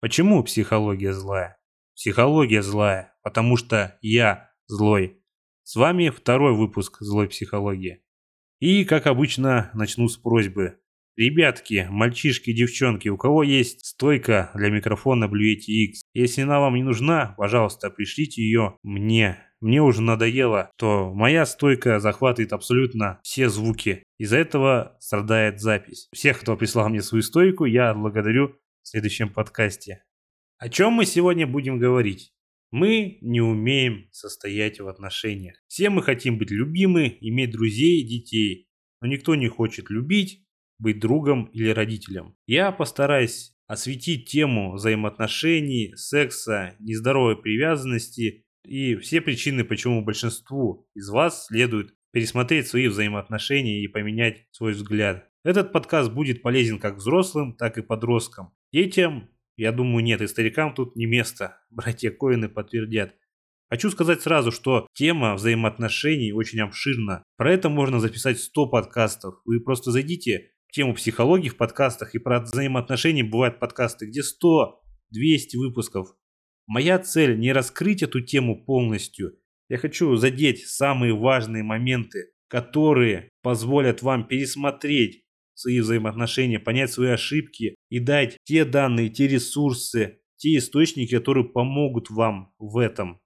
Почему психология злая? Психология злая, потому что я злой. С вами второй выпуск злой психологии. И, как обычно, начну с просьбы. Ребятки, мальчишки, девчонки, у кого есть стойка для микрофона Blue X, если она вам не нужна, пожалуйста, пришлите ее мне. Мне уже надоело, то моя стойка захватывает абсолютно все звуки. Из-за этого страдает запись. Всех, кто прислал мне свою стойку, я благодарю в следующем подкасте. О чем мы сегодня будем говорить? Мы не умеем состоять в отношениях. Все мы хотим быть любимы, иметь друзей и детей. Но никто не хочет любить, быть другом или родителем. Я постараюсь осветить тему взаимоотношений, секса, нездоровой привязанности и все причины, почему большинству из вас следует пересмотреть свои взаимоотношения и поменять свой взгляд. Этот подкаст будет полезен как взрослым, так и подросткам. Детям, я думаю, нет, и старикам тут не место. Братья Коины подтвердят. Хочу сказать сразу, что тема взаимоотношений очень обширна. Про это можно записать 100 подкастов. Вы просто зайдите в тему психологии в подкастах, и про взаимоотношения бывают подкасты, где 100, 200 выпусков. Моя цель не раскрыть эту тему полностью. Я хочу задеть самые важные моменты, которые позволят вам пересмотреть свои взаимоотношения, понять свои ошибки и дать те данные, те ресурсы, те источники, которые помогут вам в этом.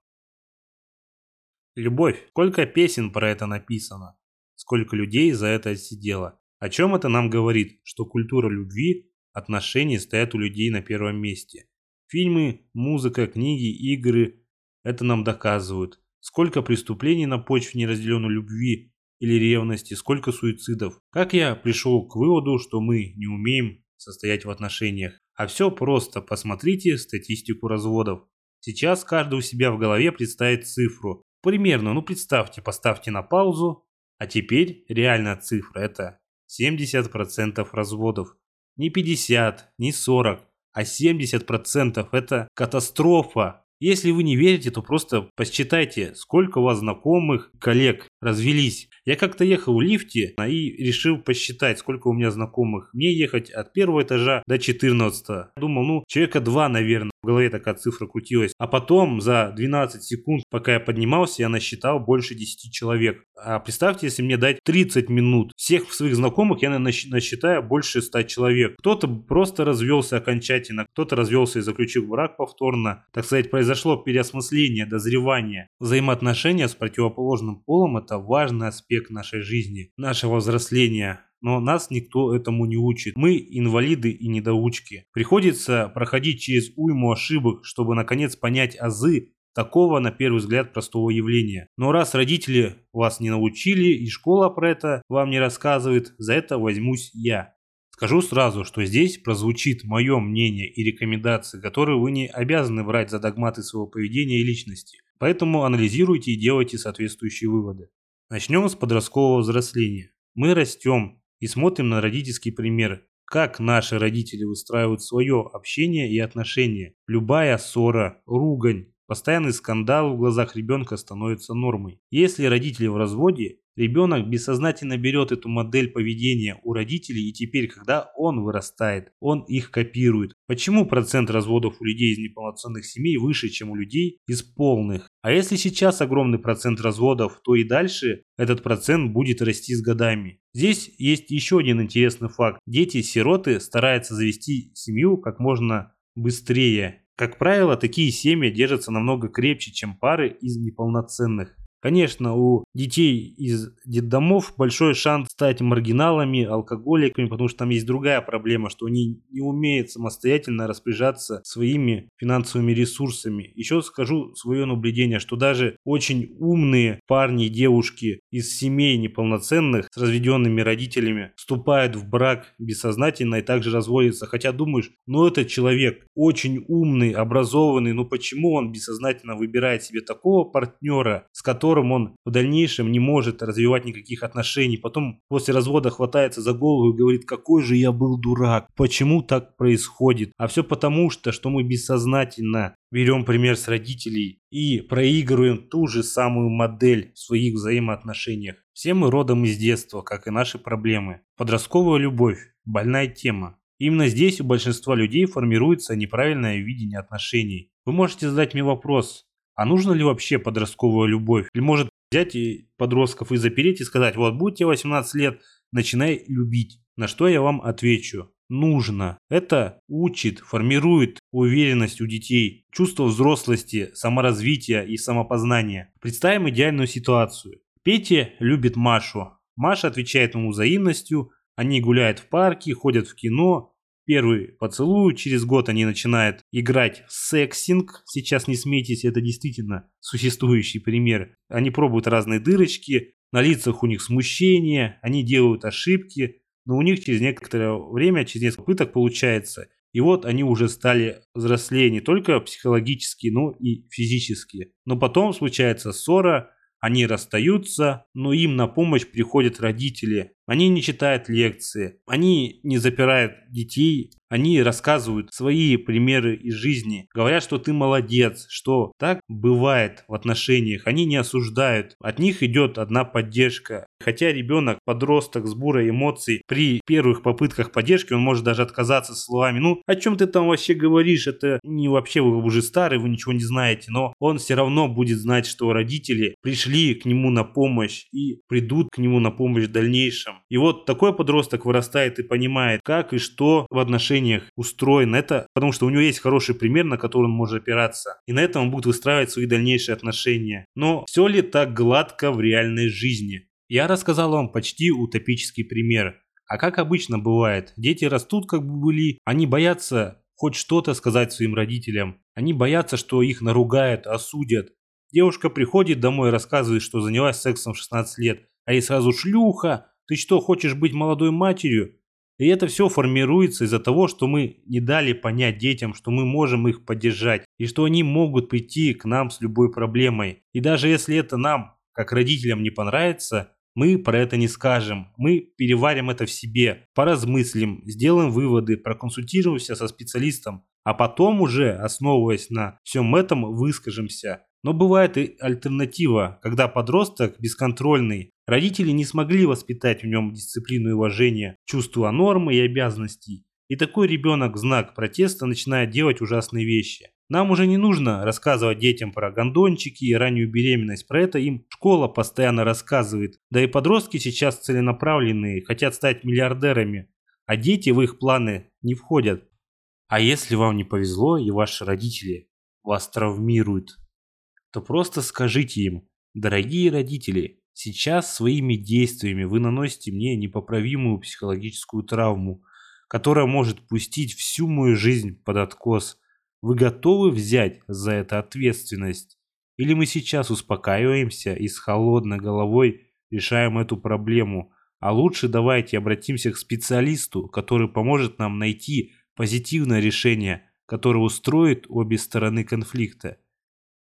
Любовь. Сколько песен про это написано? Сколько людей за это сидело? О чем это нам говорит? Что культура любви, отношений стоят у людей на первом месте. Фильмы, музыка, книги, игры – это нам доказывают. Сколько преступлений на почве неразделенной любви или ревности, сколько суицидов. Как я пришел к выводу, что мы не умеем состоять в отношениях. А все просто, посмотрите статистику разводов. Сейчас каждый у себя в голове представит цифру. Примерно, ну представьте, поставьте на паузу. А теперь реальная цифра это 70% разводов. Не 50, не 40, а 70% это катастрофа. Если вы не верите, то просто посчитайте, сколько у вас знакомых, коллег развелись. Я как-то ехал в лифте и решил посчитать, сколько у меня знакомых. Мне ехать от первого этажа до 14. Думал, ну, человека два, наверное. В голове такая цифра крутилась. А потом за 12 секунд, пока я поднимался, я насчитал больше 10 человек. А представьте, если мне дать 30 минут. Всех своих знакомых я насчитаю больше 100 человек. Кто-то просто развелся окончательно, кто-то развелся и заключил брак повторно. Так сказать, произошло переосмысление, дозревание. Взаимоотношения с противоположным полом – это важный аспект нашей жизни, нашего взросления. Но нас никто этому не учит. Мы инвалиды и недоучки. Приходится проходить через уйму ошибок, чтобы наконец понять азы такого, на первый взгляд, простого явления. Но раз родители вас не научили и школа про это вам не рассказывает, за это возьмусь я. Скажу сразу, что здесь прозвучит мое мнение и рекомендации, которые вы не обязаны брать за догматы своего поведения и личности. Поэтому анализируйте и делайте соответствующие выводы. Начнем с подросткового взросления. Мы растем и смотрим на родительский пример, как наши родители выстраивают свое общение и отношения. Любая ссора, ругань, постоянный скандал в глазах ребенка становится нормой. Если родители в разводе, Ребенок бессознательно берет эту модель поведения у родителей и теперь, когда он вырастает, он их копирует. Почему процент разводов у людей из неполноценных семей выше, чем у людей из полных? А если сейчас огромный процент разводов, то и дальше этот процент будет расти с годами. Здесь есть еще один интересный факт. Дети-сироты стараются завести семью как можно быстрее. Как правило, такие семьи держатся намного крепче, чем пары из неполноценных. Конечно, у детей из детдомов большой шанс стать маргиналами, алкоголиками, потому что там есть другая проблема, что они не умеют самостоятельно распоряжаться своими финансовыми ресурсами. Еще скажу свое наблюдение, что даже очень умные парни и девушки из семей неполноценных с разведенными родителями вступают в брак бессознательно и также разводятся. Хотя думаешь, ну этот человек очень умный, образованный, ну почему он бессознательно выбирает себе такого партнера, с которым которым он в дальнейшем не может развивать никаких отношений. Потом после развода хватается за голову и говорит, какой же я был дурак, почему так происходит. А все потому, что, что мы бессознательно берем пример с родителей и проигрываем ту же самую модель в своих взаимоотношениях. Все мы родом из детства, как и наши проблемы. Подростковая любовь – больная тема. Именно здесь у большинства людей формируется неправильное видение отношений. Вы можете задать мне вопрос, а нужно ли вообще подростковая любовь? Или может взять и подростков и запереть и сказать, вот будь тебе 18 лет, начинай любить. На что я вам отвечу? Нужно. Это учит, формирует уверенность у детей, чувство взрослости, саморазвития и самопознания. Представим идеальную ситуацию. Петя любит Машу. Маша отвечает ему взаимностью, они гуляют в парке, ходят в кино, первый поцелуй, через год они начинают играть сексинг. Сейчас не смейтесь, это действительно существующий пример. Они пробуют разные дырочки, на лицах у них смущение, они делают ошибки, но у них через некоторое время, через несколько попыток получается. И вот они уже стали взрослее не только психологически, но и физически. Но потом случается ссора, они расстаются, но им на помощь приходят родители. Они не читают лекции, они не запирают детей, они рассказывают свои примеры из жизни, говорят, что ты молодец, что так бывает в отношениях, они не осуждают, от них идет одна поддержка. Хотя ребенок, подросток с бурой эмоций, при первых попытках поддержки, он может даже отказаться словами, ну, о чем ты там вообще говоришь, это не вообще вы уже старый, вы ничего не знаете, но он все равно будет знать, что родители пришли к нему на помощь и придут к нему на помощь в дальнейшем. И вот такой подросток вырастает и понимает, как и что в отношениях устроено. Это потому что у него есть хороший пример, на который он может опираться. И на этом он будет выстраивать свои дальнейшие отношения. Но все ли так гладко в реальной жизни? Я рассказал вам почти утопический пример. А как обычно бывает, дети растут как бы были, они боятся хоть что-то сказать своим родителям. Они боятся, что их наругают, осудят. Девушка приходит домой и рассказывает, что занялась сексом в 16 лет, а ей сразу шлюха, ты что, хочешь быть молодой матерью? И это все формируется из-за того, что мы не дали понять детям, что мы можем их поддержать, и что они могут прийти к нам с любой проблемой. И даже если это нам, как родителям, не понравится, мы про это не скажем, мы переварим это в себе, поразмыслим, сделаем выводы, проконсультируемся со специалистом, а потом уже, основываясь на всем этом, выскажемся. Но бывает и альтернатива, когда подросток бесконтрольный, родители не смогли воспитать в нем дисциплину и уважение, чувство нормы и обязанностей. И такой ребенок в знак протеста начинает делать ужасные вещи. Нам уже не нужно рассказывать детям про гондончики и раннюю беременность. Про это им школа постоянно рассказывает. Да и подростки сейчас целенаправленные, хотят стать миллиардерами. А дети в их планы не входят. А если вам не повезло и ваши родители вас травмируют, то просто скажите им, дорогие родители, сейчас своими действиями вы наносите мне непоправимую психологическую травму, которая может пустить всю мою жизнь под откос. Вы готовы взять за это ответственность? Или мы сейчас успокаиваемся и с холодной головой решаем эту проблему, а лучше давайте обратимся к специалисту, который поможет нам найти позитивное решение, которое устроит обе стороны конфликта.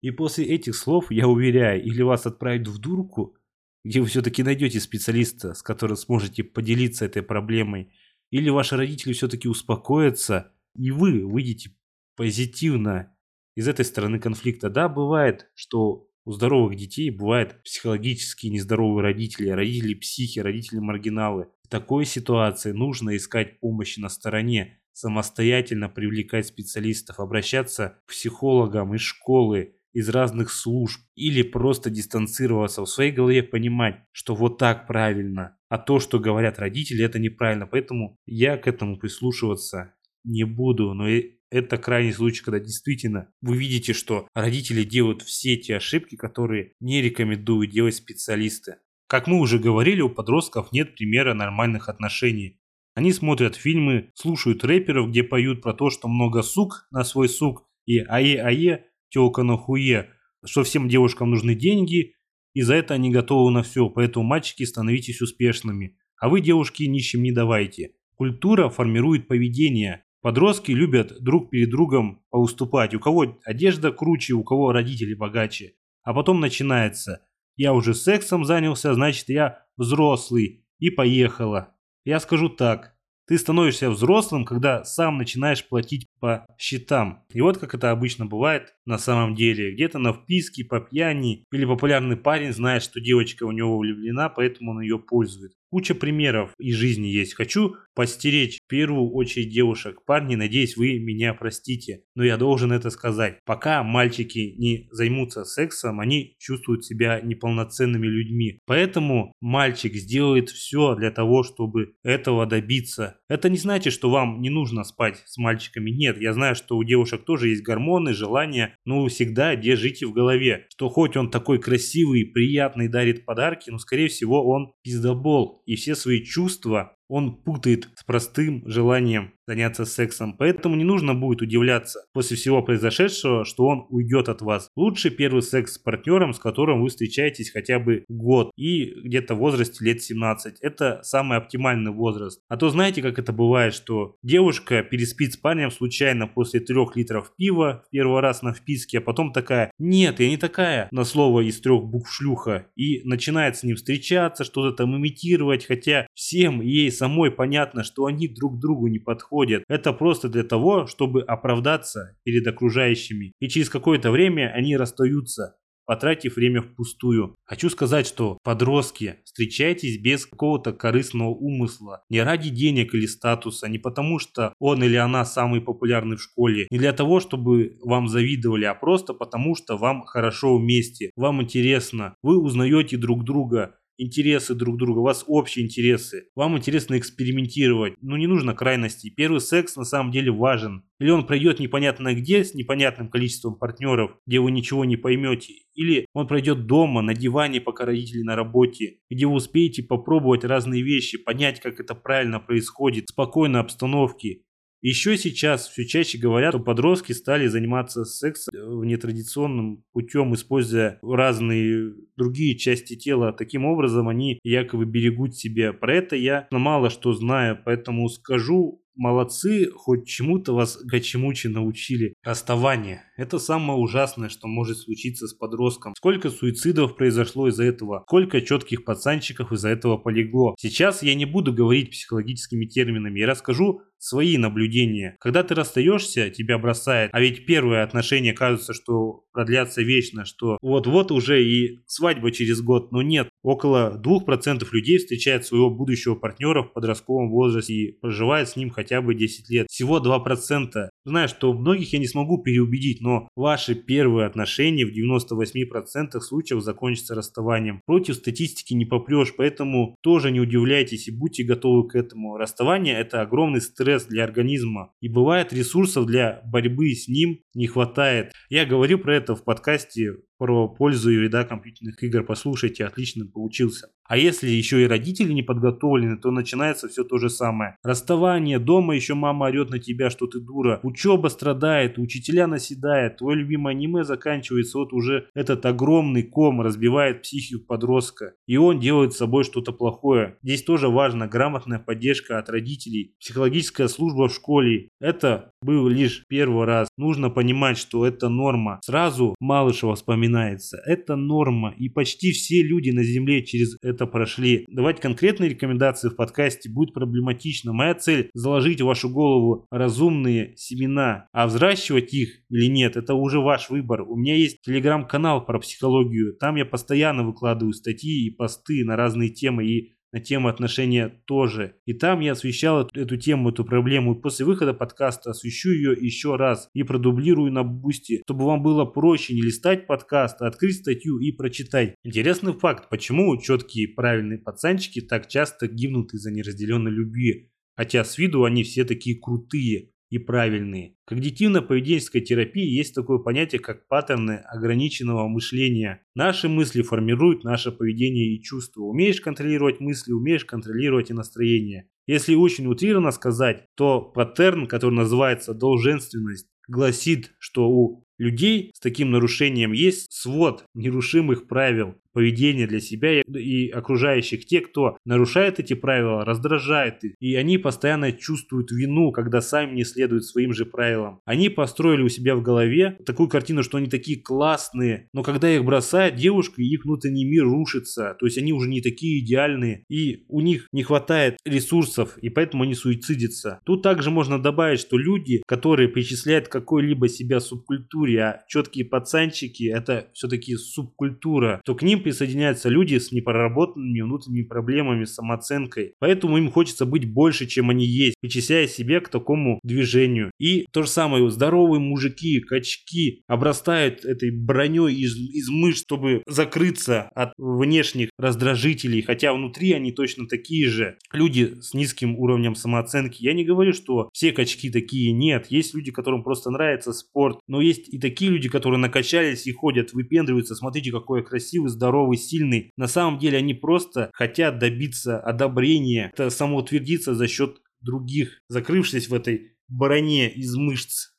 И после этих слов, я уверяю, или вас отправить в дурку, где вы все-таки найдете специалиста, с которым сможете поделиться этой проблемой, или ваши родители все-таки успокоятся, и вы выйдете позитивно из этой стороны конфликта. Да, бывает, что у здоровых детей бывают психологически нездоровые родители, родители психи, родители маргиналы. В такой ситуации нужно искать помощи на стороне, самостоятельно привлекать специалистов, обращаться к психологам из школы, из разных служб или просто дистанцироваться в своей голове, понимать, что вот так правильно, а то, что говорят родители, это неправильно. Поэтому я к этому прислушиваться не буду, но это крайний случай, когда действительно вы видите, что родители делают все те ошибки, которые не рекомендуют делать специалисты. Как мы уже говорили, у подростков нет примера нормальных отношений. Они смотрят фильмы, слушают рэперов, где поют про то, что много сук на свой сук и ае-ае, телка на хуе, что всем девушкам нужны деньги, и за это они готовы на все, поэтому мальчики становитесь успешными. А вы, девушки, нищим не давайте. Культура формирует поведение. Подростки любят друг перед другом поуступать. У кого одежда круче, у кого родители богаче. А потом начинается. Я уже сексом занялся, значит я взрослый. И поехала. Я скажу так. Ты становишься взрослым, когда сам начинаешь платить по счетам. И вот как это обычно бывает на самом деле. Где-то на вписке, по пьяни или популярный парень знает, что девочка у него влюблена, поэтому он ее пользует. Куча примеров из жизни есть. Хочу постеречь в первую очередь девушек. Парни, надеюсь, вы меня простите, но я должен это сказать. Пока мальчики не займутся сексом, они чувствуют себя неполноценными людьми. Поэтому мальчик сделает все для того, чтобы этого добиться. Это не значит, что вам не нужно спать с мальчиками. Нет, я знаю, что у девушек тоже есть гормоны, желания, но всегда держите в голове, что хоть он такой красивый, приятный, дарит подарки, но скорее всего он пиздобол. И все свои чувства он путает с простым желанием заняться сексом. Поэтому не нужно будет удивляться после всего произошедшего, что он уйдет от вас. Лучше первый секс с партнером, с которым вы встречаетесь хотя бы год и где-то в возрасте лет 17. Это самый оптимальный возраст. А то знаете, как это бывает, что девушка переспит с парнем случайно после трех литров пива первый раз на вписке, а потом такая, нет, я не такая, на слово из трех букв шлюха, и начинает с ним встречаться, что-то там имитировать, хотя всем ей самой понятно, что они друг другу не подходят. Это просто для того, чтобы оправдаться перед окружающими. И через какое-то время они расстаются потратив время впустую. Хочу сказать, что подростки, встречайтесь без какого-то корыстного умысла. Не ради денег или статуса, не потому что он или она самый популярный в школе, не для того, чтобы вам завидовали, а просто потому что вам хорошо вместе, вам интересно, вы узнаете друг друга, интересы друг друга, у вас общие интересы, вам интересно экспериментировать, но не нужно крайностей. Первый секс на самом деле важен. Или он пройдет непонятно где, с непонятным количеством партнеров, где вы ничего не поймете. Или он пройдет дома, на диване, пока родители на работе, где вы успеете попробовать разные вещи, понять, как это правильно происходит, в спокойной обстановке, еще сейчас все чаще говорят, что подростки стали заниматься сексом нетрадиционным путем, используя разные другие части тела. Таким образом, они якобы берегут себя. Про это я мало что знаю, поэтому скажу молодцы, хоть чему-то вас гачемучи научили. Расставание. Это самое ужасное, что может случиться с подростком. Сколько суицидов произошло из-за этого, сколько четких пацанчиков из-за этого полегло. Сейчас я не буду говорить психологическими терминами, я расскажу свои наблюдения. Когда ты расстаешься, тебя бросает, а ведь первые отношения кажутся, что продлятся вечно, что вот-вот уже и свадьба через год, но нет. Около 2% людей встречают своего будущего партнера в подростковом возрасте и проживают с ним хотя бы 10 лет. Всего 2%. Знаю, что многих я не смогу переубедить, но ваши первые отношения в 98% случаев закончатся расставанием. Против статистики не попрешь, поэтому тоже не удивляйтесь и будьте готовы к этому. Расставание это огромный стресс для организма и бывает ресурсов для борьбы с ним не хватает. Я говорю про это в подкасте про пользу и вреда компьютерных игр. Послушайте, отлично получился. А если еще и родители не подготовлены, то начинается все то же самое. Расставание, дома еще мама орет на тебя, что ты дура. Учеба страдает, учителя наседает, твое любимое аниме заканчивается, вот уже этот огромный ком разбивает психику подростка. И он делает с собой что-то плохое. Здесь тоже важна грамотная поддержка от родителей, психологическая служба в школе. Это был лишь первый раз. Нужно понимать, что это норма. Сразу Малышева вспоминается. Это норма. И почти все люди на Земле через это прошли. Давать конкретные рекомендации в подкасте будет проблематично. Моя цель заложить в вашу голову разумные семена, а взращивать их или нет, это уже ваш выбор. У меня есть телеграм-канал про психологию, там я постоянно выкладываю статьи и посты на разные темы и на тему отношения тоже. И там я освещал эту, тему, эту проблему. И после выхода подкаста освещу ее еще раз и продублирую на бусте, чтобы вам было проще не листать подкаст, а открыть статью и прочитать. Интересный факт, почему четкие правильные пацанчики так часто гибнут из-за неразделенной любви. Хотя с виду они все такие крутые и правильные. Когнитивно-поведенческой терапии есть такое понятие, как паттерны ограниченного мышления. Наши мысли формируют наше поведение и чувства. Умеешь контролировать мысли, умеешь контролировать и настроение. Если очень утрированно сказать, то паттерн, который называется долженственность, гласит, что у людей с таким нарушением есть свод нерушимых правил, поведение для себя и окружающих. Те, кто нарушает эти правила, раздражает их. И они постоянно чувствуют вину, когда сами не следуют своим же правилам. Они построили у себя в голове такую картину, что они такие классные, но когда их бросает девушка, их внутренний мир рушится. То есть они уже не такие идеальные, и у них не хватает ресурсов, и поэтому они суицидятся. Тут также можно добавить, что люди, которые причисляют какой-либо себя субкультуре, а четкие пацанчики это все-таки субкультура, то к ним присоединяются люди с непроработанными внутренними проблемами, самооценкой. Поэтому им хочется быть больше, чем они есть, причисляя себя к такому движению. И то же самое, здоровые мужики, качки обрастают этой броней из, из мышц, чтобы закрыться от внешних раздражителей, хотя внутри они точно такие же. Люди с низким уровнем самооценки. Я не говорю, что все качки такие, нет. Есть люди, которым просто нравится спорт, но есть и такие люди, которые накачались и ходят, выпендриваются, смотрите, какой я красивый, здоровый, сильный. На самом деле они просто хотят добиться одобрения, это самоутвердиться за счет других, закрывшись в этой броне из мышц.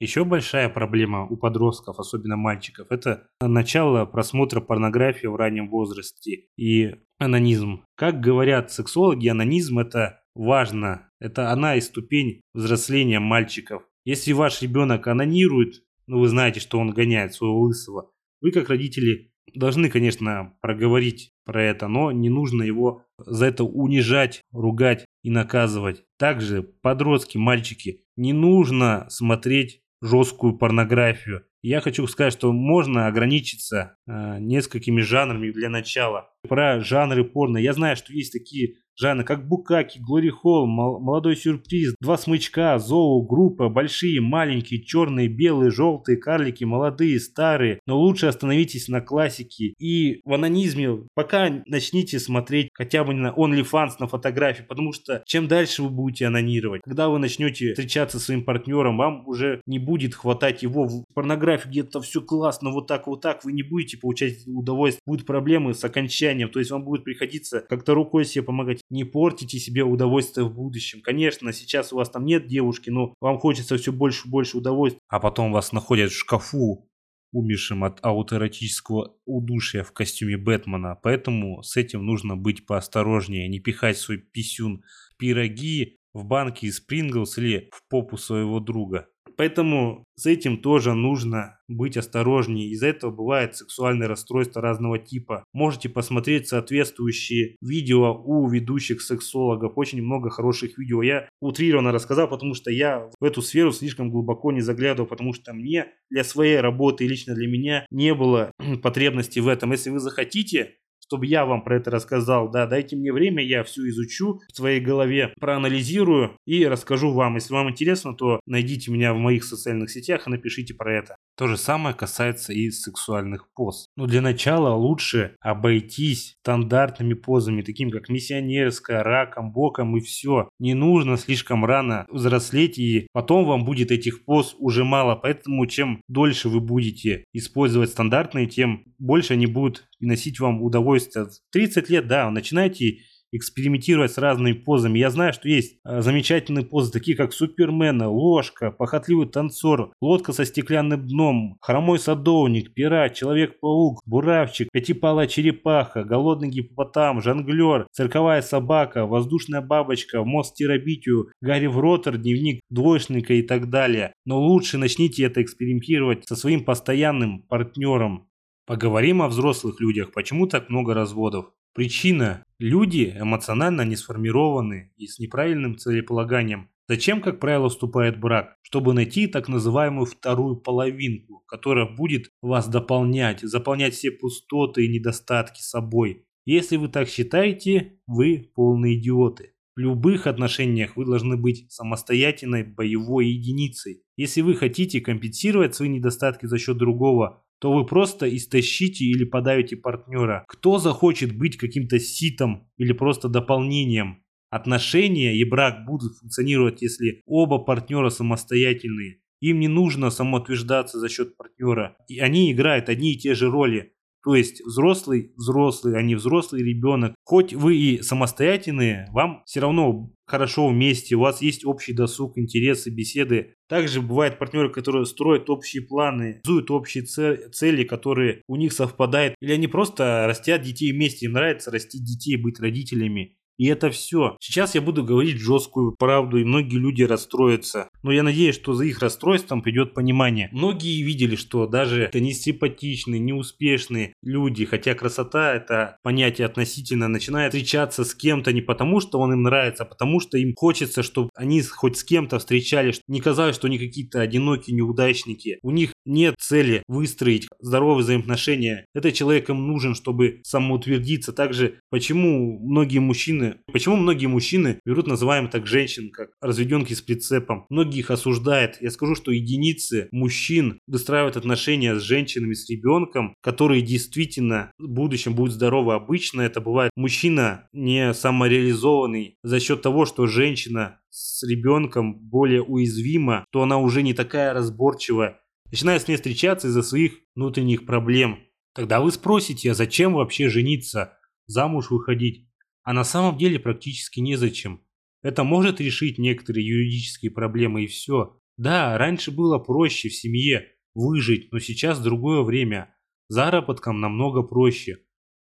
Еще большая проблема у подростков, особенно мальчиков, это начало просмотра порнографии в раннем возрасте и анонизм. Как говорят сексологи, анонизм это важно. Это она и ступень взросления мальчиков. Если ваш ребенок анонирует, ну вы знаете, что он гоняет своего лысого, вы как родители должны, конечно, проговорить про это, но не нужно его за это унижать, ругать и наказывать. Также подростки, мальчики, не нужно смотреть жесткую порнографию. Я хочу сказать, что можно ограничиться э, несколькими жанрами для начала. Про жанры порно. Я знаю, что есть такие Жанна, как Букаки, Глори Холл, Молодой сюрприз, Два смычка, Зоу, группа, большие, маленькие, черные, белые, желтые, карлики, молодые, старые. Но лучше остановитесь на классике. И в анонизме пока начните смотреть хотя бы на OnlyFans, на фотографии, потому что чем дальше вы будете анонировать, когда вы начнете встречаться с своим партнером, вам уже не будет хватать его в порнографии, где-то все классно, вот так, вот так, вы не будете получать удовольствие, будут проблемы с окончанием, то есть вам будет приходиться как-то рукой себе помогать не портите себе удовольствие в будущем. Конечно, сейчас у вас там нет девушки, но вам хочется все больше и больше удовольствия. А потом вас находят в шкафу, умершим от аутоэротического удушья в костюме Бэтмена. Поэтому с этим нужно быть поосторожнее, не пихать свой писюн пироги, в банки из Принглс или в попу своего друга. Поэтому с этим тоже нужно быть осторожнее. Из-за этого бывает сексуальное расстройство разного типа. Можете посмотреть соответствующие видео у ведущих сексологов. Очень много хороших видео. Я утрированно рассказал, потому что я в эту сферу слишком глубоко не заглядывал, потому что мне для своей работы и лично для меня не было потребности в этом. Если вы захотите, чтобы я вам про это рассказал. Да, дайте мне время, я все изучу в своей голове, проанализирую и расскажу вам. Если вам интересно, то найдите меня в моих социальных сетях и напишите про это. То же самое касается и сексуальных поз. Но для начала лучше обойтись стандартными позами, такими как миссионерская, раком, боком и все. Не нужно слишком рано взрослеть и потом вам будет этих поз уже мало. Поэтому чем дольше вы будете использовать стандартные, тем больше они будут приносить вам удовольствие. 30 лет, да, начинайте экспериментировать с разными позами. Я знаю, что есть э, замечательные позы, такие как Супермена, ложка, похотливый танцор, лодка со стеклянным дном, хромой садовник, пират, Человек-паук, буравчик, пятипалая черепаха, голодный гипопотам, жонглер, цирковая собака, воздушная бабочка, мост терабитию, Гарри Вротер, дневник двоечника и так далее. Но лучше начните это экспериментировать со своим постоянным партнером. Поговорим о взрослых людях. Почему так много разводов? Причина – люди эмоционально не сформированы и с неправильным целеполаганием. Зачем, как правило, вступает брак? Чтобы найти так называемую вторую половинку, которая будет вас дополнять, заполнять все пустоты и недостатки собой. Если вы так считаете, вы полные идиоты. В любых отношениях вы должны быть самостоятельной боевой единицей. Если вы хотите компенсировать свои недостатки за счет другого, то вы просто истощите или подавите партнера. Кто захочет быть каким-то ситом или просто дополнением? Отношения и брак будут функционировать, если оба партнера самостоятельные. Им не нужно самоутверждаться за счет партнера. И они играют одни и те же роли. То есть взрослый взрослый, а не взрослый ребенок. Хоть вы и самостоятельные, вам все равно хорошо вместе, у вас есть общий досуг, интересы, беседы. Также бывают партнеры, которые строят общие планы, реализуют общие цели, которые у них совпадают. Или они просто растят детей вместе, им нравится растить детей, быть родителями. И это все. Сейчас я буду говорить жесткую правду, и многие люди расстроятся. Но я надеюсь, что за их расстройством придет понимание. Многие видели, что даже это не симпатичные, неуспешные люди, хотя красота это понятие относительно, начинает встречаться с кем-то не потому, что он им нравится, а потому что им хочется, чтобы они хоть с кем-то встречались, не казалось, что они какие-то одинокие неудачники. У них нет цели выстроить здоровые взаимоотношения. Этот человек им нужен, чтобы самоутвердиться. Также, почему многие мужчины, почему многие мужчины берут, называемых так, женщин, как разведенки с прицепом. Многие их осуждают. Я скажу, что единицы мужчин выстраивают отношения с женщинами, с ребенком, которые действительно в будущем будут здоровы. Обычно это бывает мужчина не самореализованный за счет того, что женщина с ребенком более уязвима, то она уже не такая разборчивая начинает с ней встречаться из-за своих внутренних проблем. Тогда вы спросите, а зачем вообще жениться, замуж выходить? А на самом деле практически незачем. Это может решить некоторые юридические проблемы и все. Да, раньше было проще в семье выжить, но сейчас другое время. Заработком намного проще.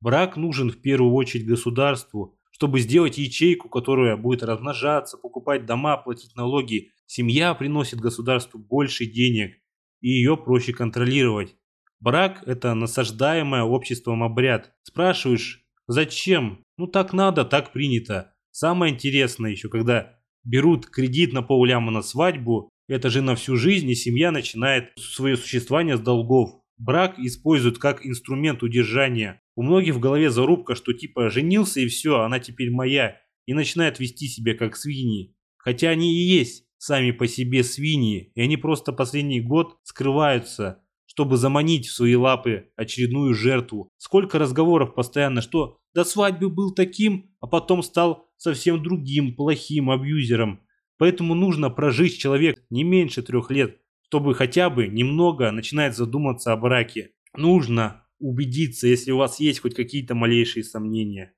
Брак нужен в первую очередь государству, чтобы сделать ячейку, которая будет размножаться, покупать дома, платить налоги. Семья приносит государству больше денег и ее проще контролировать. Брак – это насаждаемое обществом обряд. Спрашиваешь, зачем? Ну так надо, так принято. Самое интересное еще, когда берут кредит на полляма на свадьбу, это же на всю жизнь, и семья начинает свое существование с долгов. Брак используют как инструмент удержания. У многих в голове зарубка, что типа женился и все, она теперь моя, и начинает вести себя как свиньи. Хотя они и есть сами по себе свиньи, и они просто последний год скрываются, чтобы заманить в свои лапы очередную жертву. Сколько разговоров постоянно, что до свадьбы был таким, а потом стал совсем другим, плохим абьюзером. Поэтому нужно прожить человек не меньше трех лет, чтобы хотя бы немного начинать задуматься о браке. Нужно убедиться, если у вас есть хоть какие-то малейшие сомнения.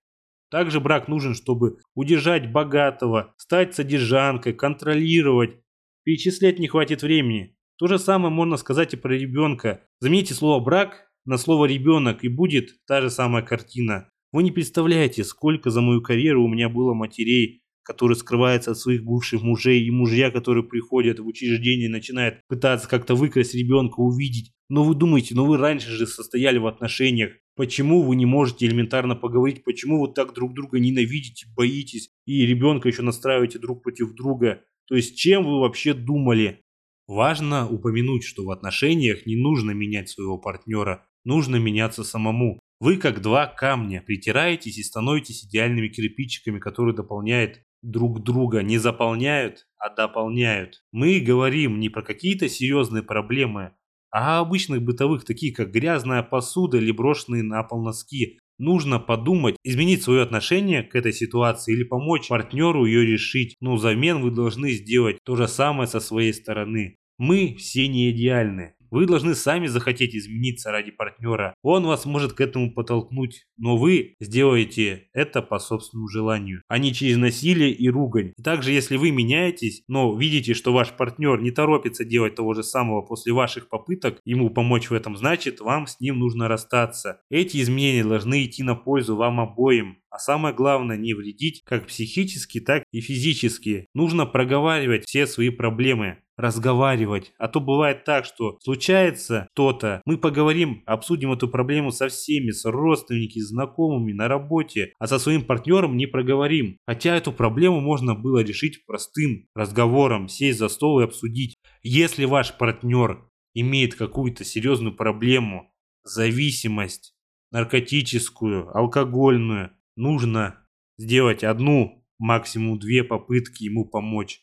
Также брак нужен, чтобы удержать богатого, стать содержанкой, контролировать. Перечислять не хватит времени. То же самое можно сказать и про ребенка. Замените слово «брак» на слово «ребенок» и будет та же самая картина. Вы не представляете, сколько за мою карьеру у меня было матерей, которые скрываются от своих бывших мужей, и мужья, которые приходят в учреждение и начинают пытаться как-то выкрасть ребенка, увидеть. Но вы думаете, ну вы раньше же состояли в отношениях, Почему вы не можете элементарно поговорить? Почему вы так друг друга ненавидите, боитесь и ребенка еще настраиваете друг против друга? То есть чем вы вообще думали? Важно упомянуть, что в отношениях не нужно менять своего партнера, нужно меняться самому. Вы как два камня притираетесь и становитесь идеальными кирпичиками, которые дополняют друг друга, не заполняют, а дополняют. Мы говорим не про какие-то серьезные проблемы, а обычных бытовых, таких как грязная посуда или брошенные на пол носки, нужно подумать, изменить свое отношение к этой ситуации или помочь партнеру ее решить. Но взамен вы должны сделать то же самое со своей стороны. Мы все не идеальны. Вы должны сами захотеть измениться ради партнера. Он вас может к этому подтолкнуть, но вы сделаете это по собственному желанию, а не через насилие и ругань. Также, если вы меняетесь, но видите, что ваш партнер не торопится делать того же самого после ваших попыток ему помочь в этом, значит, вам с ним нужно расстаться. Эти изменения должны идти на пользу вам обоим. А самое главное, не вредить как психически, так и физически. Нужно проговаривать все свои проблемы разговаривать. А то бывает так, что случается что-то, мы поговорим, обсудим эту проблему со всеми, с родственниками, знакомыми, на работе, а со своим партнером не проговорим. Хотя эту проблему можно было решить простым разговором, сесть за стол и обсудить. Если ваш партнер имеет какую-то серьезную проблему, зависимость, наркотическую, алкогольную, нужно сделать одну, максимум две попытки ему помочь.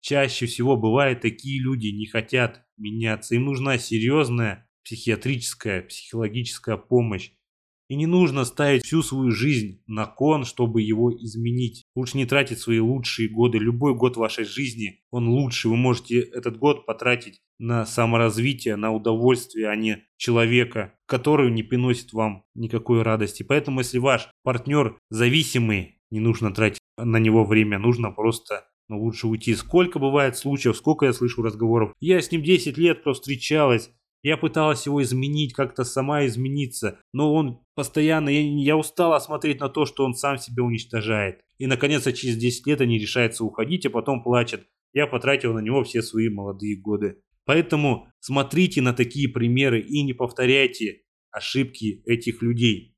Чаще всего бывает, такие люди не хотят меняться. Им нужна серьезная психиатрическая, психологическая помощь. И не нужно ставить всю свою жизнь на кон, чтобы его изменить. Лучше не тратить свои лучшие годы. Любой год вашей жизни, он лучше. Вы можете этот год потратить на саморазвитие, на удовольствие, а не человека, который не приносит вам никакой радости. Поэтому, если ваш партнер зависимый, не нужно тратить на него время, нужно просто но лучше уйти. Сколько бывает случаев, сколько я слышу разговоров. Я с ним 10 лет встречалась. Я пыталась его изменить, как-то сама измениться. Но он постоянно... Я, я устала смотреть на то, что он сам себя уничтожает. И наконец через 10 лет они решаются уходить, а потом плачут. Я потратил на него все свои молодые годы. Поэтому смотрите на такие примеры и не повторяйте ошибки этих людей.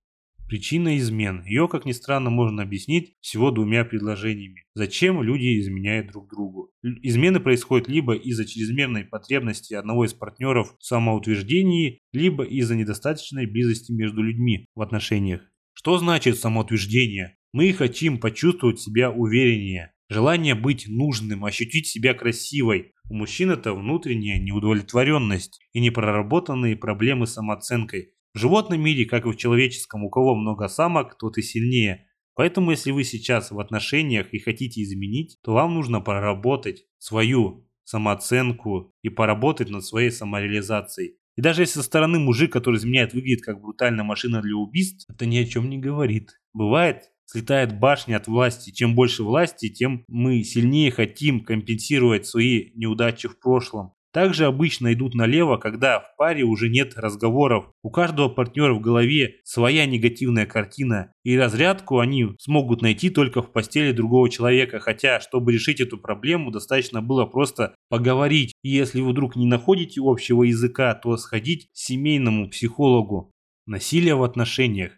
Причина измен. Ее, как ни странно, можно объяснить всего двумя предложениями. Зачем люди изменяют друг другу? Измены происходят либо из-за чрезмерной потребности одного из партнеров в самоутверждении, либо из-за недостаточной близости между людьми в отношениях. Что значит самоутверждение? Мы хотим почувствовать себя увереннее. Желание быть нужным, ощутить себя красивой. У мужчин это внутренняя неудовлетворенность и непроработанные проблемы с самооценкой. В животном мире, как и в человеческом, у кого много самок, тот и сильнее. Поэтому, если вы сейчас в отношениях и хотите изменить, то вам нужно проработать свою самооценку и поработать над своей самореализацией. И даже если со стороны мужик, который изменяет, выглядит как брутальная машина для убийств, это ни о чем не говорит. Бывает, слетает башня от власти. Чем больше власти, тем мы сильнее хотим компенсировать свои неудачи в прошлом. Также обычно идут налево, когда в паре уже нет разговоров. У каждого партнера в голове своя негативная картина, и разрядку они смогут найти только в постели другого человека, хотя, чтобы решить эту проблему, достаточно было просто поговорить. И если вы вдруг не находите общего языка, то сходить к семейному психологу. Насилие в отношениях.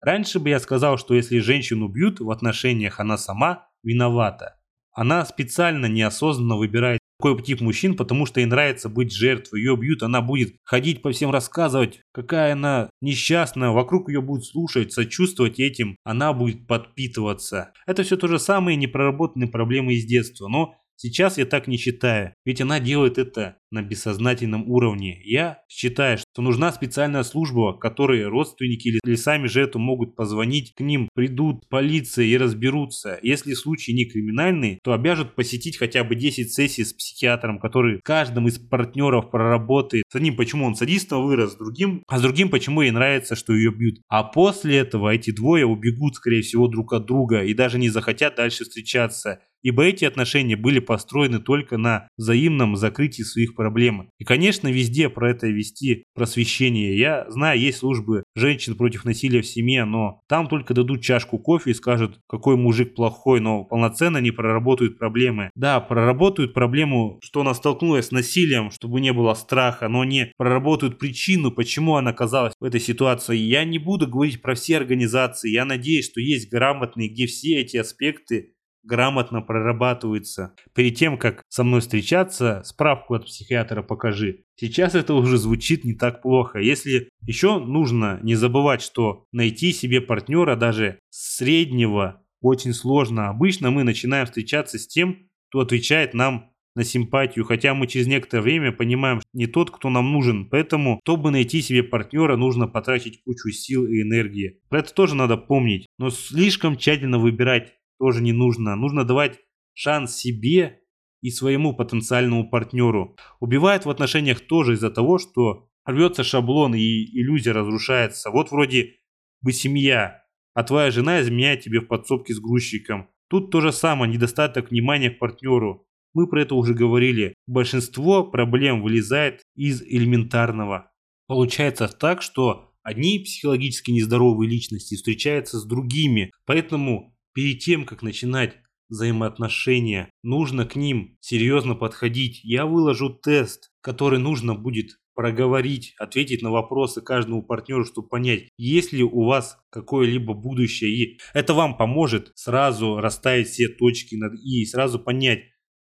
Раньше бы я сказал, что если женщину бьют в отношениях, она сама виновата. Она специально неосознанно выбирает такой тип мужчин, потому что ей нравится быть жертвой. Ее бьют, она будет ходить по всем рассказывать, какая она несчастная, вокруг ее будет слушать, сочувствовать этим, она будет подпитываться. Это все то же самое непроработанные проблемы из детства, но Сейчас я так не считаю, ведь она делает это на бессознательном уровне. Я считаю, что нужна специальная служба, которой родственники или сами жертвы могут позвонить, к ним придут полиция и разберутся. Если случай не криминальный, то обяжут посетить хотя бы 10 сессий с психиатром, который каждым из партнеров проработает. С одним, почему он садистом вырос, с другим, а с другим, почему ей нравится, что ее бьют. А после этого эти двое убегут, скорее всего, друг от друга и даже не захотят дальше встречаться ибо эти отношения были построены только на взаимном закрытии своих проблем. И, конечно, везде про это вести просвещение. Я знаю, есть службы женщин против насилия в семье, но там только дадут чашку кофе и скажут, какой мужик плохой, но полноценно не проработают проблемы. Да, проработают проблему, что она столкнулась с насилием, чтобы не было страха, но не проработают причину, почему она оказалась в этой ситуации. Я не буду говорить про все организации, я надеюсь, что есть грамотные, где все эти аспекты грамотно прорабатывается. Перед тем, как со мной встречаться, справку от психиатра покажи. Сейчас это уже звучит не так плохо. Если еще нужно не забывать, что найти себе партнера даже среднего очень сложно. Обычно мы начинаем встречаться с тем, кто отвечает нам на симпатию, хотя мы через некоторое время понимаем, что не тот, кто нам нужен. Поэтому, чтобы найти себе партнера, нужно потратить кучу сил и энергии. Про это тоже надо помнить. Но слишком тщательно выбирать тоже не нужно. Нужно давать шанс себе и своему потенциальному партнеру. Убивает в отношениях тоже из-за того, что рвется шаблон и иллюзия разрушается. Вот вроде бы семья, а твоя жена изменяет тебе в подсобке с грузчиком. Тут то же самое, недостаток внимания к партнеру. Мы про это уже говорили. Большинство проблем вылезает из элементарного. Получается так, что одни психологически нездоровые личности встречаются с другими. Поэтому Перед тем, как начинать взаимоотношения, нужно к ним серьезно подходить. Я выложу тест, который нужно будет проговорить, ответить на вопросы каждому партнеру, чтобы понять, есть ли у вас какое-либо будущее. И это вам поможет сразу расставить все точки над «и» сразу понять,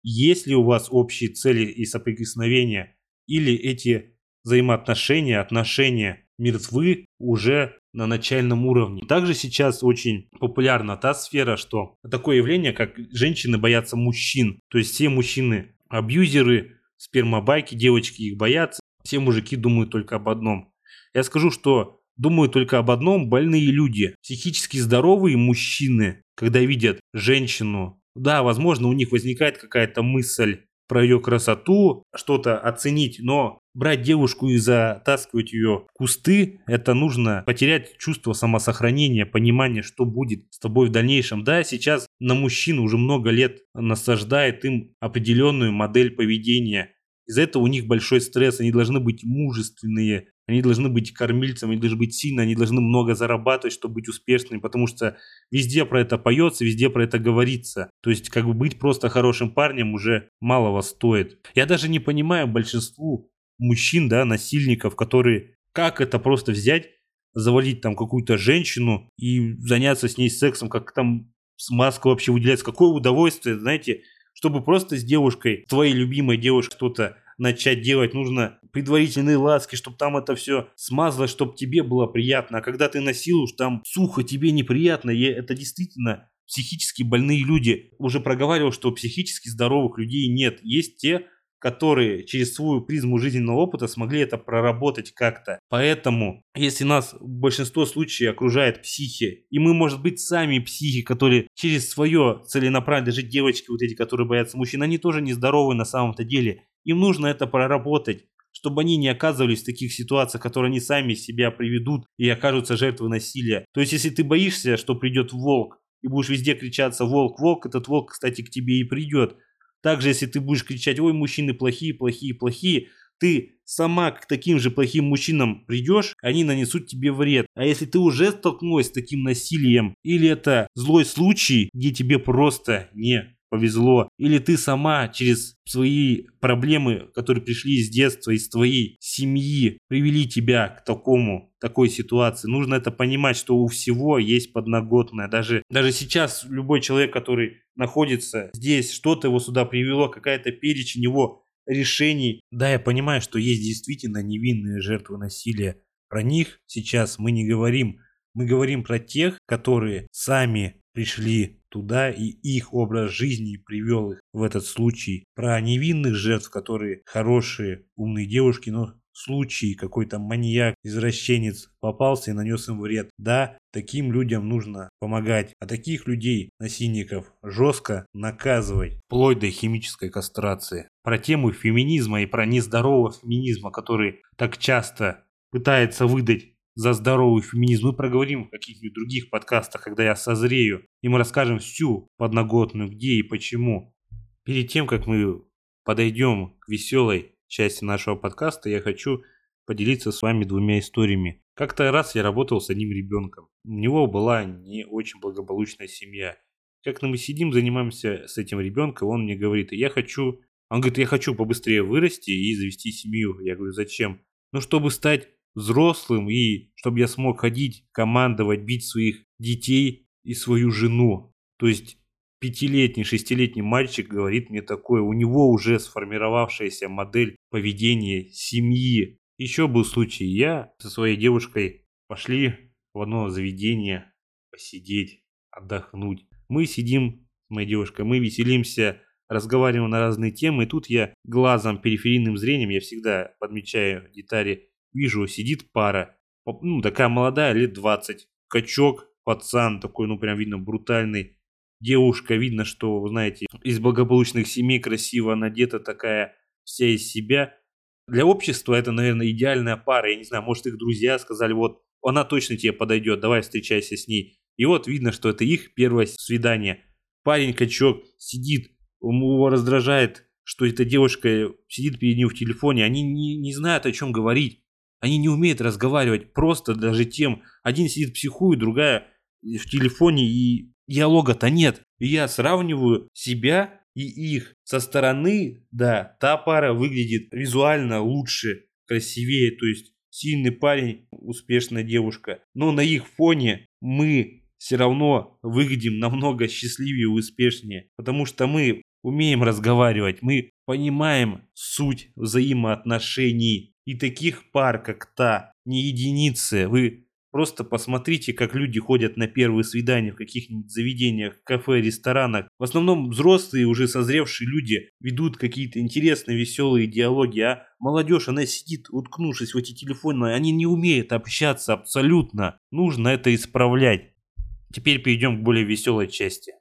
есть ли у вас общие цели и соприкосновения, или эти взаимоотношения, отношения мертвы уже на начальном уровне. Также сейчас очень популярна та сфера, что такое явление, как женщины боятся мужчин. То есть все мужчины абьюзеры, спермобайки, девочки их боятся. Все мужики думают только об одном. Я скажу, что думают только об одном больные люди. Психически здоровые мужчины, когда видят женщину, да, возможно, у них возникает какая-то мысль про ее красоту, что-то оценить, но брать девушку и затаскивать ее в кусты, это нужно потерять чувство самосохранения, понимание, что будет с тобой в дальнейшем. Да, сейчас на мужчин уже много лет насаждает им определенную модель поведения. Из-за этого у них большой стресс, они должны быть мужественные, они должны быть кормильцами, они должны быть сильны, они должны много зарабатывать, чтобы быть успешными, потому что везде про это поется, везде про это говорится. То есть как бы быть просто хорошим парнем уже малого стоит. Я даже не понимаю большинству мужчин, да, насильников, которые как это просто взять, завалить там какую-то женщину и заняться с ней сексом, как там смазка вообще выделяется, какое удовольствие, знаете, чтобы просто с девушкой, твоей любимой девушкой что-то начать делать, нужно предварительные ласки, чтобы там это все смазалось, чтобы тебе было приятно. А когда ты насилуешь, там сухо, тебе неприятно, и это действительно психически больные люди. Уже проговаривал, что психически здоровых людей нет. Есть те, которые через свою призму жизненного опыта смогли это проработать как-то. Поэтому, если нас в большинство случаев окружает психи, и мы, может быть, сами психи, которые через свое целенаправленно, даже девочки вот эти, которые боятся мужчин, они тоже нездоровы на самом-то деле. Им нужно это проработать чтобы они не оказывались в таких ситуациях, которые они сами себя приведут и окажутся жертвой насилия. То есть, если ты боишься, что придет волк, и будешь везде кричаться «волк, волк», этот волк, кстати, к тебе и придет. Также, если ты будешь кричать «Ой, мужчины плохие, плохие, плохие», ты сама к таким же плохим мужчинам придешь, они нанесут тебе вред. А если ты уже столкнулась с таким насилием, или это злой случай, где тебе просто не повезло, или ты сама через свои проблемы, которые пришли из детства, из твоей семьи, привели тебя к такому, такой ситуации. Нужно это понимать, что у всего есть подноготное. Даже, даже сейчас любой человек, который находится здесь, что-то его сюда привело, какая-то перечень его решений. Да, я понимаю, что есть действительно невинные жертвы насилия. Про них сейчас мы не говорим. Мы говорим про тех, которые сами пришли туда, и их образ жизни привел их в этот случай. Про невинных жертв, которые хорошие, умные девушки, но случай какой-то маньяк, извращенец попался и нанес им вред. Да, таким людям нужно помогать, а таких людей, насильников, жестко наказывать, вплоть до химической кастрации. Про тему феминизма и про нездорового феминизма, который так часто пытается выдать за здоровый феминизм. Мы проговорим в каких-нибудь других подкастах, когда я созрею, и мы расскажем всю подноготную, где и почему. Перед тем, как мы подойдем к веселой части нашего подкаста, я хочу поделиться с вами двумя историями. Как-то раз я работал с одним ребенком. У него была не очень благополучная семья. Как-то мы сидим, занимаемся с этим ребенком, он мне говорит, я хочу... Он говорит, я хочу побыстрее вырасти и завести семью. Я говорю, зачем? Ну, чтобы стать взрослым и чтобы я смог ходить, командовать, бить своих детей и свою жену. То есть пятилетний, шестилетний мальчик говорит мне такое, у него уже сформировавшаяся модель поведения семьи. Еще был случай, я со своей девушкой пошли в одно заведение посидеть, отдохнуть. Мы сидим с моей девушкой, мы веселимся, разговариваем на разные темы, и тут я глазом, периферийным зрением, я всегда подмечаю детали Вижу, сидит пара. Ну, такая молодая, лет 20. Качок, пацан такой, ну, прям видно, брутальный. Девушка, видно, что, знаете, из благополучных семей красиво надета такая, вся из себя. Для общества это, наверное, идеальная пара. Я не знаю, может, их друзья сказали, вот, она точно тебе подойдет, давай встречайся с ней. И вот видно, что это их первое свидание. Парень качок сидит, его раздражает, что эта девушка сидит перед ним в телефоне, они не, не знают, о чем говорить. Они не умеют разговаривать просто даже тем. Один сидит психует, другая в телефоне, и диалога-то нет. И я сравниваю себя и их. Со стороны, да, та пара выглядит визуально лучше, красивее, то есть сильный парень, успешная девушка. Но на их фоне мы все равно выглядим намного счастливее и успешнее, потому что мы умеем разговаривать, мы понимаем суть взаимоотношений. И таких пар, как та, не единицы. Вы просто посмотрите, как люди ходят на первые свидания в каких-нибудь заведениях, кафе, ресторанах. В основном взрослые, уже созревшие люди ведут какие-то интересные, веселые диалоги, а молодежь, она сидит, уткнувшись в эти телефоны, они не умеют общаться абсолютно. Нужно это исправлять. Теперь перейдем к более веселой части.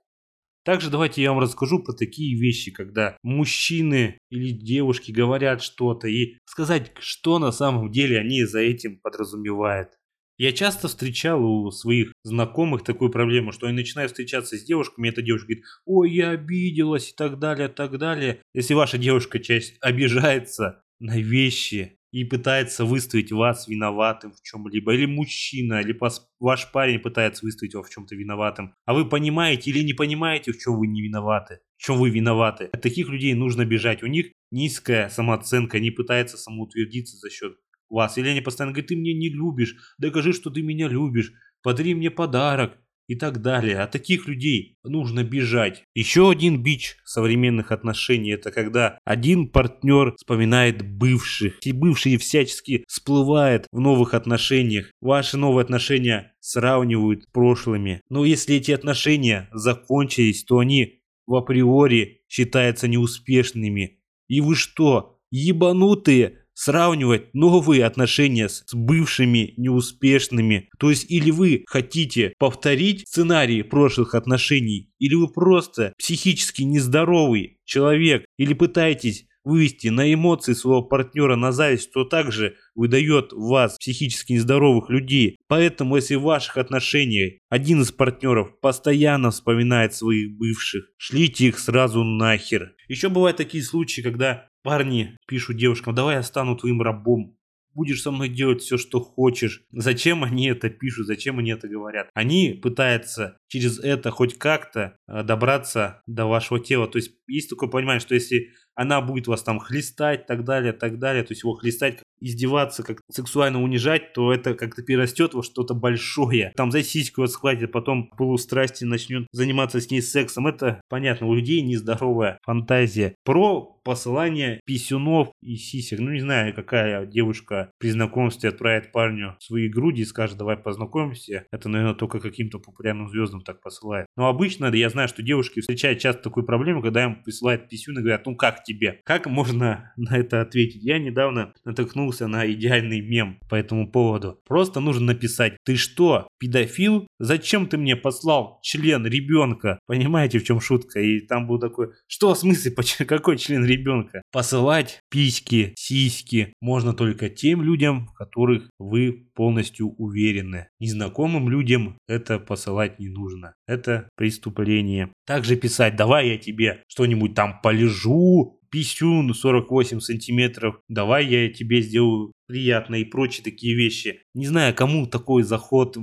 Также давайте я вам расскажу про такие вещи, когда мужчины или девушки говорят что-то и сказать, что на самом деле они за этим подразумевают. Я часто встречал у своих знакомых такую проблему, что они начинают встречаться с девушками, и эта девушка говорит, ой, я обиделась и так далее, так далее. Если ваша девушка часть обижается на вещи, и пытается выставить вас виноватым в чем-либо, или мужчина, или ваш парень пытается выставить вас в чем-то виноватым, а вы понимаете или не понимаете, в чем вы не виноваты, в чем вы виноваты. От таких людей нужно бежать, у них низкая самооценка, они пытаются самоутвердиться за счет вас. Или они постоянно говорят, ты меня не любишь, докажи, что ты меня любишь, подари мне подарок и так далее. От таких людей нужно бежать. Еще один бич современных отношений это когда один партнер вспоминает бывших, и бывшие всячески всплывают в новых отношениях. Ваши новые отношения сравнивают с прошлыми. Но если эти отношения закончились, то они в априори считаются неуспешными. И вы что, ебанутые? Сравнивать новые отношения с бывшими неуспешными. То есть или вы хотите повторить сценарий прошлых отношений, или вы просто психически нездоровый человек, или пытаетесь вывести на эмоции своего партнера на зависть, то также выдает вас психически нездоровых людей. Поэтому, если в ваших отношениях один из партнеров постоянно вспоминает своих бывших, шлите их сразу нахер. Еще бывают такие случаи, когда парни пишут девушкам, давай я стану твоим рабом, будешь со мной делать все, что хочешь. Зачем они это пишут, зачем они это говорят? Они пытаются через это хоть как-то э, добраться до вашего тела. То есть есть такое понимание, что если она будет вас там хлестать, так далее, так далее, то есть его хлестать, издеваться, как сексуально унижать, то это как-то перерастет во что-то большое. Там за сиську вас схватит, потом полустрасти начнет заниматься с ней сексом. Это, понятно, у людей нездоровая фантазия. Про посылание писюнов и сисек. Ну, не знаю, какая девушка при знакомстве отправит парню свои груди и скажет, давай познакомимся. Это, наверное, только каким-то популярным звездам так посылает. Но обычно я знаю, что девушки встречают часто такую проблему, когда им присылают писюн и говорят, ну как тебе? Как можно на это ответить? Я недавно натолкнулся на идеальный мем по этому поводу. Просто нужно написать, ты что, педофил? Зачем ты мне послал член ребенка? Понимаете, в чем шутка? И там был такой, что в смысле, какой член ребенка. Посылать письки, сиськи можно только тем людям, в которых вы полностью уверены. Незнакомым людям это посылать не нужно. Это преступление. Также писать, давай я тебе что-нибудь там полежу, писюн 48 сантиметров, давай я тебе сделаю приятно и прочие такие вещи. Не знаю, кому такой заход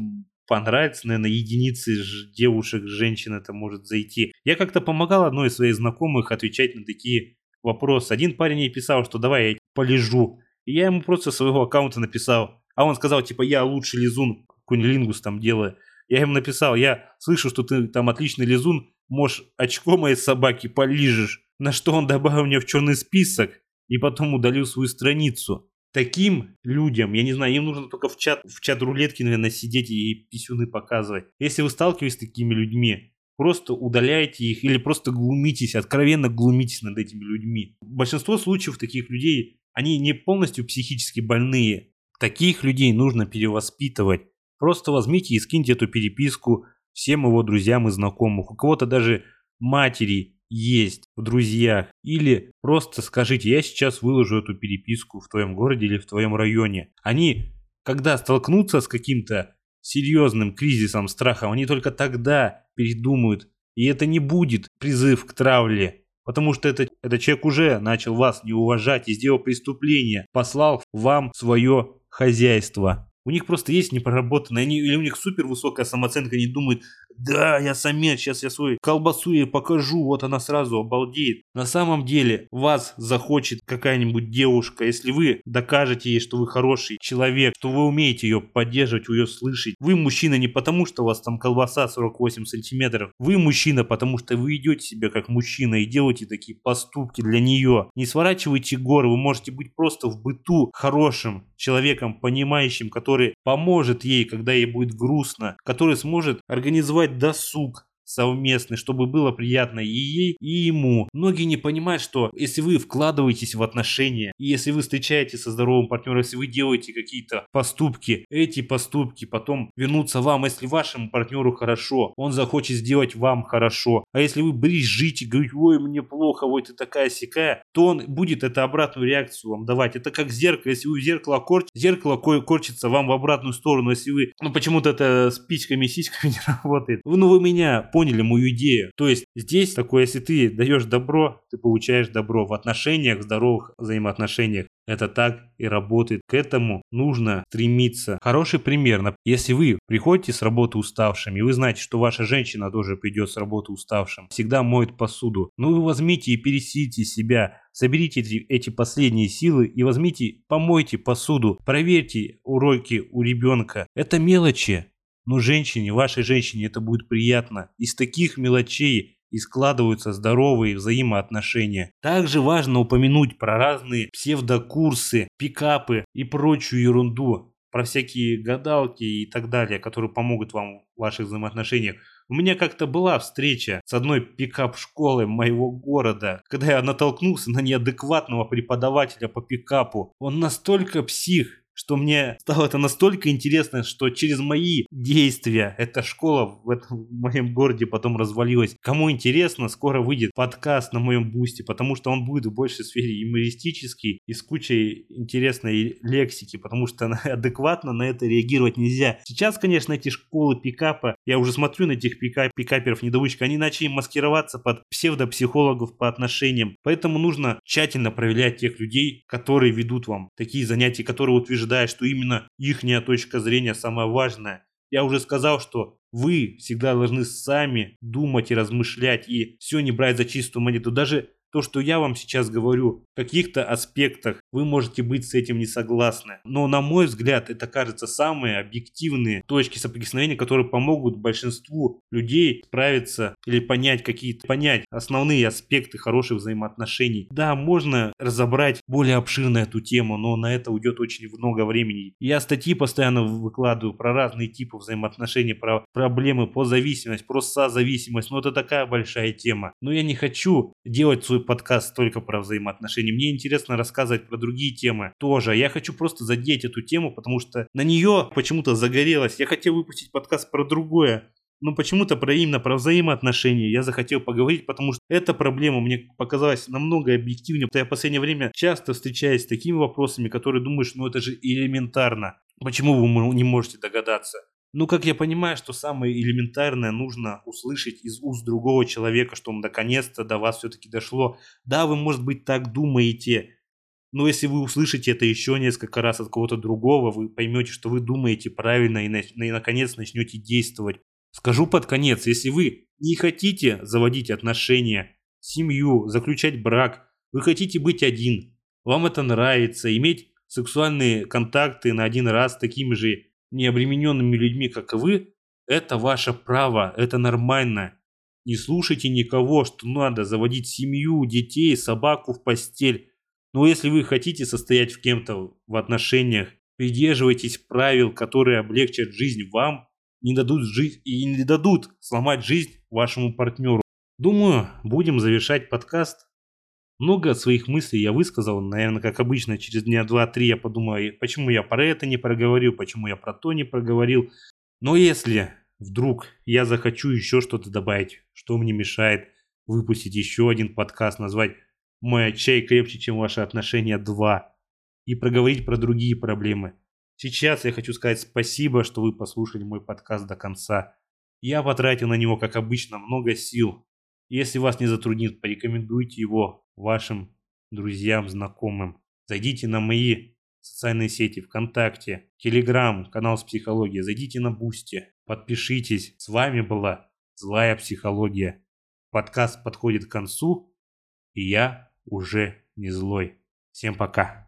понравится, наверное, единицы девушек, женщин это может зайти. Я как-то помогал одной из своих знакомых отвечать на такие вопрос. Один парень ей писал, что давай я полежу. И я ему просто своего аккаунта написал. А он сказал, типа, я лучший лизун, кунилингус там делаю. Я ему написал, я слышу, что ты там отличный лизун, можешь очко моей собаки полижешь. На что он добавил меня в черный список и потом удалил свою страницу. Таким людям, я не знаю, им нужно только в чат, в чат рулетки, наверное, сидеть и писюны показывать. Если вы сталкиваетесь с такими людьми, Просто удаляйте их или просто глумитесь, откровенно глумитесь над этими людьми. Большинство случаев таких людей, они не полностью психически больные. Таких людей нужно перевоспитывать. Просто возьмите и скиньте эту переписку всем его друзьям и знакомым. У кого-то даже матери есть в друзьях. Или просто скажите, я сейчас выложу эту переписку в твоем городе или в твоем районе. Они, когда столкнутся с каким-то серьезным кризисом, страхом, они только тогда передумают. И это не будет призыв к травле, потому что этот, этот человек уже начал вас не уважать и сделал преступление, послал вам свое хозяйство. У них просто есть непроработанные, они, или у них супер высокая самооценка, они думают, да, я самец, сейчас я свою колбасу ей покажу, вот она сразу обалдеет. На самом деле вас захочет какая-нибудь девушка, если вы докажете ей, что вы хороший человек, что вы умеете ее поддерживать, ее слышать. Вы мужчина не потому, что у вас там колбаса 48 сантиметров. Вы мужчина, потому что вы идете себя как мужчина и делаете такие поступки для нее. Не сворачивайте горы, вы можете быть просто в быту хорошим человеком, понимающим, который поможет ей, когда ей будет грустно, который сможет организовать досуг совместный, чтобы было приятно и ей, и ему. Многие не понимают, что если вы вкладываетесь в отношения, и если вы встречаетесь со здоровым партнером, если вы делаете какие-то поступки, эти поступки потом вернутся вам. Если вашему партнеру хорошо, он захочет сделать вам хорошо. А если вы брежите, говорите, ой, мне плохо, ой, ты такая сякая, то он будет это обратную реакцию вам давать. Это как зеркало. Если вы в зеркало корчите, зеркало корчится вам в обратную сторону. Если вы, ну почему-то это с письками, сиськами не работает. Ну вы меня поняли мою идею. То есть здесь такое, если ты даешь добро, ты получаешь добро в отношениях, здоровых взаимоотношениях. Это так и работает. К этому нужно стремиться. Хороший пример. Если вы приходите с работы уставшим, и вы знаете, что ваша женщина тоже придет с работы уставшим, всегда моет посуду, ну вы возьмите и пересилите себя, соберите эти последние силы и возьмите, помойте посуду, проверьте уроки у ребенка. Это мелочи. Но женщине, вашей женщине это будет приятно. Из таких мелочей и складываются здоровые взаимоотношения. Также важно упомянуть про разные псевдокурсы, пикапы и прочую ерунду, про всякие гадалки и так далее, которые помогут вам в ваших взаимоотношениях. У меня как-то была встреча с одной пикап-школой моего города, когда я натолкнулся на неадекватного преподавателя по пикапу. Он настолько псих, что мне стало это настолько интересно, что через мои действия эта школа в этом в моем городе потом развалилась. Кому интересно, скоро выйдет подкаст на моем бусте, потому что он будет в большей сфере юмористический и с кучей интересной лексики, потому что адекватно на это реагировать нельзя. Сейчас, конечно, эти школы пикапа, я уже смотрю на этих пикап, пикаперов недоучек, они начали маскироваться под псевдопсихологов по отношениям, поэтому нужно тщательно проверять тех людей, которые ведут вам такие занятия, которые утверждают утверждая, что именно ихняя точка зрения самая важная. Я уже сказал, что вы всегда должны сами думать и размышлять, и все не брать за чистую монету. Даже то, что я вам сейчас говорю, в каких-то аспектах вы можете быть с этим не согласны. Но на мой взгляд, это кажется самые объективные точки соприкосновения, которые помогут большинству людей справиться или понять какие-то, понять основные аспекты хороших взаимоотношений. Да, можно разобрать более обширно эту тему, но на это уйдет очень много времени. Я статьи постоянно выкладываю про разные типы взаимоотношений, про проблемы по зависимости, про созависимость, но это такая большая тема. Но я не хочу делать свой подкаст только про взаимоотношения. Мне интересно рассказывать про другие темы тоже. Я хочу просто задеть эту тему, потому что на нее почему-то загорелось. Я хотел выпустить подкаст про другое. Но почему-то про именно про взаимоотношения я захотел поговорить, потому что эта проблема мне показалась намного объективнее. Я в последнее время часто встречаюсь с такими вопросами, которые думаешь, ну это же элементарно. Почему вы не можете догадаться? Ну, как я понимаю, что самое элементарное нужно услышать из уст другого человека, что он наконец-то до вас все-таки дошло. Да, вы, может быть, так думаете, но если вы услышите это еще несколько раз от кого-то другого, вы поймете, что вы думаете правильно и, на, и наконец начнете действовать. Скажу под конец, если вы не хотите заводить отношения, семью, заключать брак, вы хотите быть один, вам это нравится, иметь сексуальные контакты на один раз с такими же необремененными людьми, как и вы, это ваше право, это нормально. Не слушайте никого, что надо заводить семью, детей, собаку в постель. Но если вы хотите состоять в кем-то в отношениях, придерживайтесь правил, которые облегчат жизнь вам не дадут жить и не дадут сломать жизнь вашему партнеру. Думаю, будем завершать подкаст. Много своих мыслей я высказал, наверное, как обычно, через дня два-три я подумаю, почему я про это не проговорил, почему я про то не проговорил. Но если вдруг я захочу еще что-то добавить, что мне мешает выпустить еще один подкаст, назвать «Мой чай крепче, чем ваши отношения 2» и проговорить про другие проблемы. Сейчас я хочу сказать спасибо, что вы послушали мой подкаст до конца. Я потратил на него, как обычно, много сил. Если вас не затруднит, порекомендуйте его вашим друзьям, знакомым. Зайдите на мои социальные сети, ВКонтакте, Телеграм, канал с психологией. Зайдите на Бусти, подпишитесь. С вами была Злая Психология. Подкаст подходит к концу, и я уже не злой. Всем пока.